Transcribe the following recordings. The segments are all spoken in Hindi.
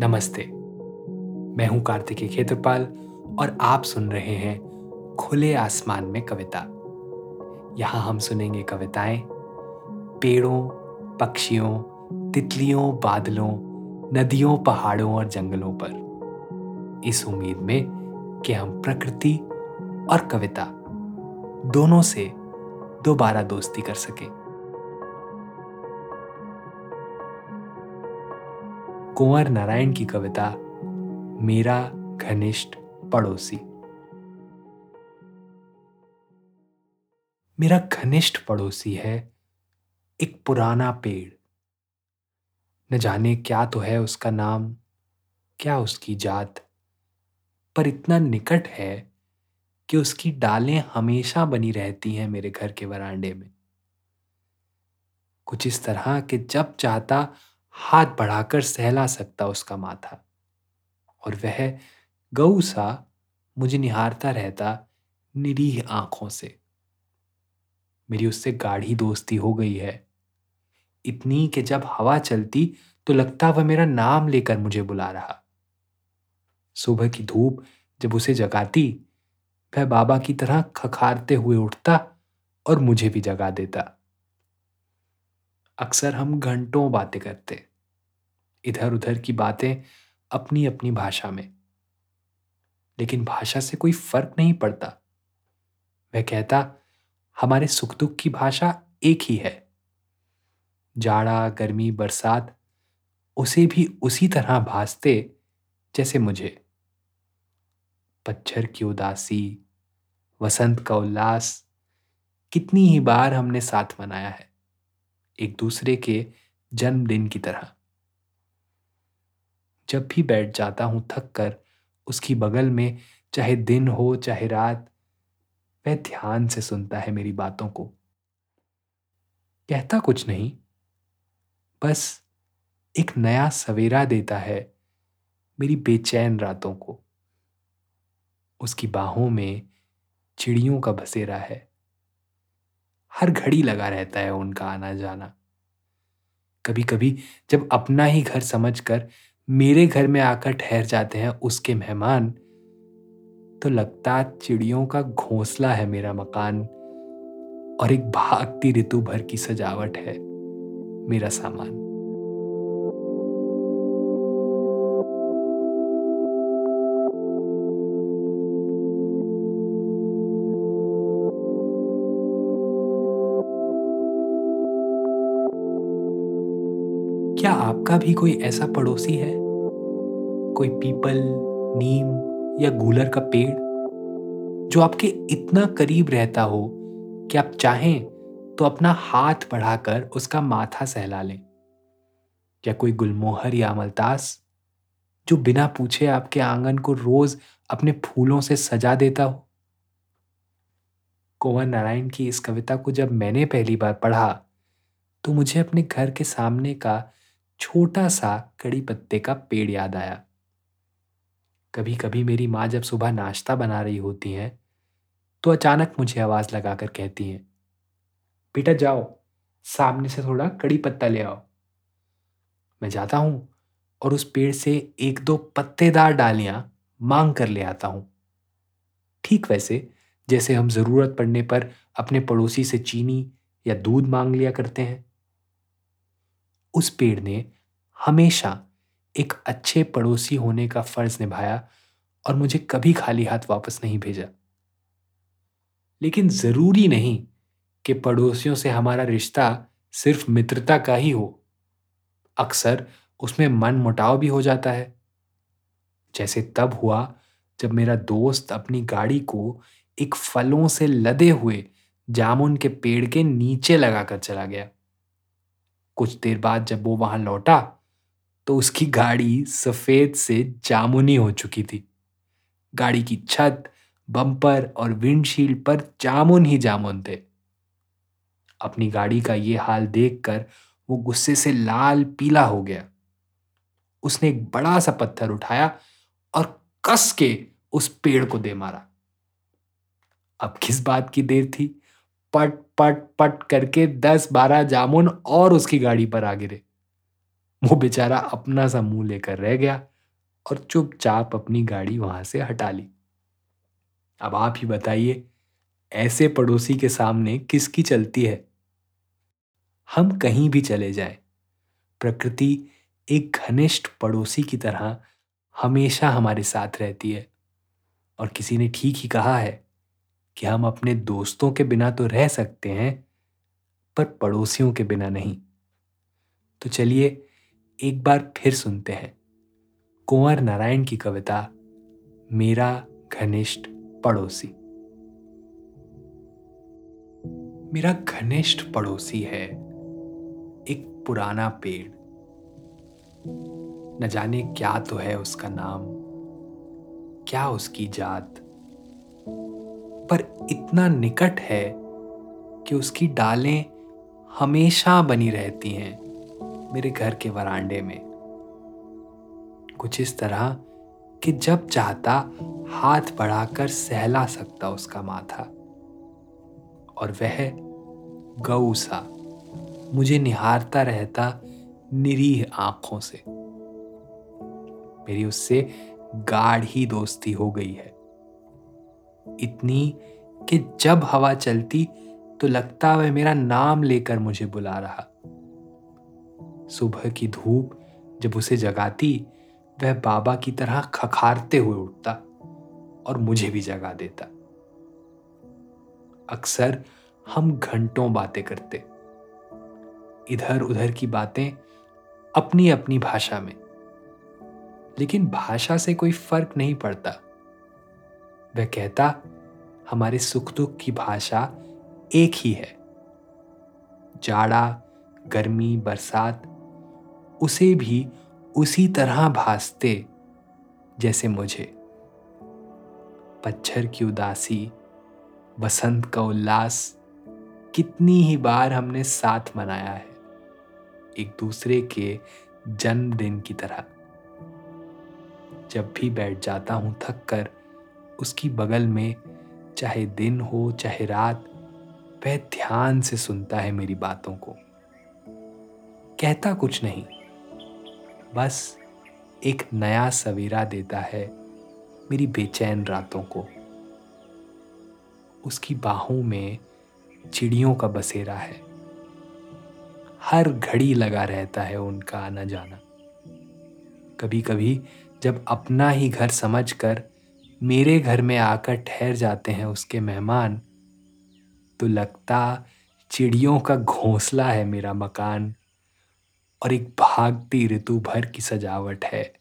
नमस्ते। मैं हूँ कार्तिकेय खेत्रपाल और आप सुन रहे हैं खुले आसमान में कविता। यहाँ हम सुनेंगे कविताएँ, पेड़ों, पक्षियों, तितलियों, बादलों, नदियों, पहाड़ों और जंगलों पर। इस उम्मीद में कि हम प्रकृति और कविता दोनों से दोबारा दोस्ती कर सके। कुंवर नारायण की कविता, मेरा घनिष्ठ पड़ोसी। मेरा घनिष्ठ पड़ोसी है एक पुराना पेड़। न जाने क्या तो है उसका नाम, क्या उसकी जात, पर इतना निकट है कि उसकी डालें हमेशा बनी रहती हैं मेरे घर के वरांडे में। कुछ इस तरह कि जब चाहता हाथ बढ़ाकर सहला सकता उसका माथा। और वह गऊ सा मुझे निहारता रहता निरीह आँखों से। मेरी उससे गाढ़ी दोस्ती हो गई है। इतनी कि जब हवा चलती तो लगता वह मेरा नाम लेकर मुझे बुला रहा। सुबह की धूप जब उसे जगाती, वह बाबा की तरह खखारते हुए उठता और मुझे भी जगा देता। अक्सर हम घंटों बातें करते। इधर उधर की बातें अपनी अपनी भाषा में। लेकिन भाषा से कोई फ़र्क नहीं पड़ता। वह कहता, हमारे सुख दुख की भाषा एक ही है। जाड़ा, गर्मी, बरसात, उसे भी उसी तरह भासते जैसे मुझे। पच्छर की उदासी, वसंत का उल्लास, कितनी ही बार हमने साथ मनाया है, एक दूसरे के जन्मदिन की तरह। जब भी बैठ जाता हूँ थक कर उसकी बगल में, चाहे दिन हो, चाहे रात, वह ध्यान से सुनता है मेरी बातों को। कहता कुछ नहीं, बस एक नया सवेरा देता है मेरी बेचैन रातों को। उसकी बाहों में चिड़ियों का बसेरा है। हर घड़ी लगा रहता है उनका आना जाना कभी कभी जब अपना ही घर समझकर मेरे घर में आकर ठहर जाते हैं उसके मेहमान। तो लगता चिड़ियों का घोंसला है मेरा मकान और एक भागती ऋतु भर की सजावट है मेरा सामान। आपका भी कोई ऐसा पड़ोसी है? कोई पीपल, नीम या गूलर का पेड़? जो आपके इतना करीब रहता हो कि आप चाहें तो अपना हाथ बढ़ाकर उसका माथा सहला लें। या कोई गुलमोहर या अमलतास, जो बिना पूछे आपके आँगन को रोज अपने फूलों से सजा देता हो? कुंवर नारायण की इस कविता को जब मैंने पहली बार पढ़ा तो मुझे अपने घर के सामने का छोटा सा कड़ी पत्ते का पेड़ याद आया। कभी कभी मेरी माँ जब सुबह नाश्ता बना रही होती हैं तो अचानक मुझे आवाज़ लगाकर कहती हैं, बेटा जाओ, सामने से थोड़ा कड़ी पत्ता ले आओ। मैं जाता हूँ और उस पेड़ से एक दो पत्तेदार डालियाँ मांग कर ले आता हूँ। ठीक वैसे, जैसे हम ज़रूरत पड़ने पर अपने पड़ोसी से चीनी या दूध मांग लिया करते हैं। उस पेड़ ने हमेशा एक अच्छे पड़ोसी होने का फ़र्ज़ निभाया और मुझे कभी खाली हाथ वापस नहीं भेजा। लेकिन ज़रूरी नहीं कि पड़ोसियों से हमारा रिश्ता सिर्फ़ मित्रता का ही हो। अक्सर उसमें मन मुटाव भी हो जाता है। जैसे तब हुआ जब मेरा दोस्त अपनी गाड़ी को एक फलों से लदे हुए जामुन के पेड़ के नीचे लगाकर चला गया। कुछ देर बाद जब वो वहाँ लौटा तो उसकी गाड़ी सफ़ेद से जामुनी हो चुकी थी। गाड़ी की छत, बम्पर और विंडशील्ड पर जामुन ही जामुन थे। अपनी गाड़ी का ये हाल देखकर वो गुस्से से लाल पीला हो गया। उसने एक बड़ा सा पत्थर उठाया और कस के उस पेड़ को दे मारा। अब किस बात की देर थी? पट पट पट करके दस बारह जामुन और उसकी गाड़ी पर आ गिरे। वो बेचारा अपना सा मुँह लेकर रह गया और चुपचाप अपनी गाड़ी वहाँ से हटा ली। अब आप ही बताइए ऐसे पड़ोसी के सामने किसकी चलती है? हम कहीं भी चले जाएँ, प्रकृति एक घनिष्ठ पड़ोसी की तरह हमेशा हमारे साथ रहती है। और किसी ने ठीक ही कहा है कि हम अपने दोस्तों के बिना तो रह सकते हैं, पर पड़ोसियों के बिना नहीं? तो चलिए, एक बार फिर सुनते हैं। कुंवर नारायण की कविता, मेरा घनिष्ठ पड़ोसी। मेरा घनिष्ठ पड़ोसी है एक पुराना पेड़। न जाने क्या तो है उसका नाम, क्या उसकी जात। पर इतना निकट है कि उसकी डालें हमेशा बनी रहती हैं मेरे घर के वरांडे में। कुछ इस तरह कि जब चाहता हाथ बढ़ाकर सहला सकता उसका माथा। और वह गऊ सा, मुझे निहारता रहता निरीह आँखों से। मेरी उससे गाढ़ी दोस्ती हो गई है। इतनी कि जब हवा चलती तो लगता वह मेरा नाम लेकर मुझे बुला रहा। सुबह की धूप जब उसे जगाती, वह बाबा की तरह खखारते हुए उठता और मुझे भी जगा देता। अक्सर हम घंटों बातें करते। इधर उधर की बातें अपनी अपनी भाषा में। लेकिन भाषा से कोई फ़र्क नहीं पड़ता। वह कहता, हमारे सुख दुख की भाषा एक ही है। जाड़ा, गर्मी, बरसात, उसे भी उसी तरह भासते जैसे मुझे। पच्छर की उदासी बसंत का उल्लास, कितनी ही बार हमने साथ मनाया है, एक दूसरे के जन्मदिन की तरह। जब भी बैठ जाता हूँ थक कर उसकी बगल में, चाहे दिन हो, चाहे रात, वह ध्यान से सुनता है मेरी बातों को। कहता कुछ नहीं। बस एक नया सवेरा देता है मेरी बेचैन रातों को। उसकी बाहों में चिड़ियों का बसेरा है। हर घड़ी लगा रहता है उनका आना जाना। कभी कभी जब अपना ही घर समझकर मेरे घर में आकर ठहर जाते हैं उसके मेहमान। तो लगता चिड़ियों का घोंसला है मेरा मकान, और एक भागती ऋतु भर की सजावट है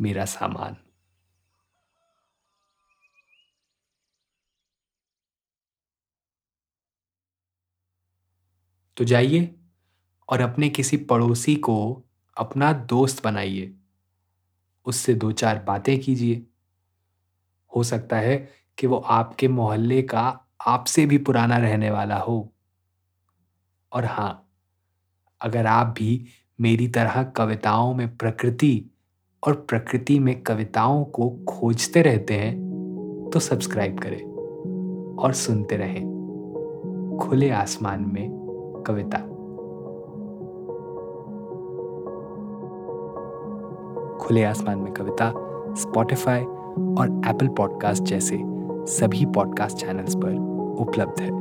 मेरा सामान। तो जाइए और अपने किसी पड़ोसी को अपना दोस्त बनाइए। उससे दो चार बातें कीजिए। हो सकता है कि वो आपके मोहल्ले का आपसे भी पुराना रहने वाला हो। और हाँ अगर आप भी मेरी तरह कविताओं में प्रकृति और प्रकृति में कविताओं को खोजते रहते हैं तो सब्सक्राइब करें और सुनते रहें खुले आसमान में कविता। खुले आसमान में कविता स्पॉटिफाई और एप्पल पॉडकास्ट जैसे सभी पॉडकास्ट चैनल्स पर उपलब्ध है।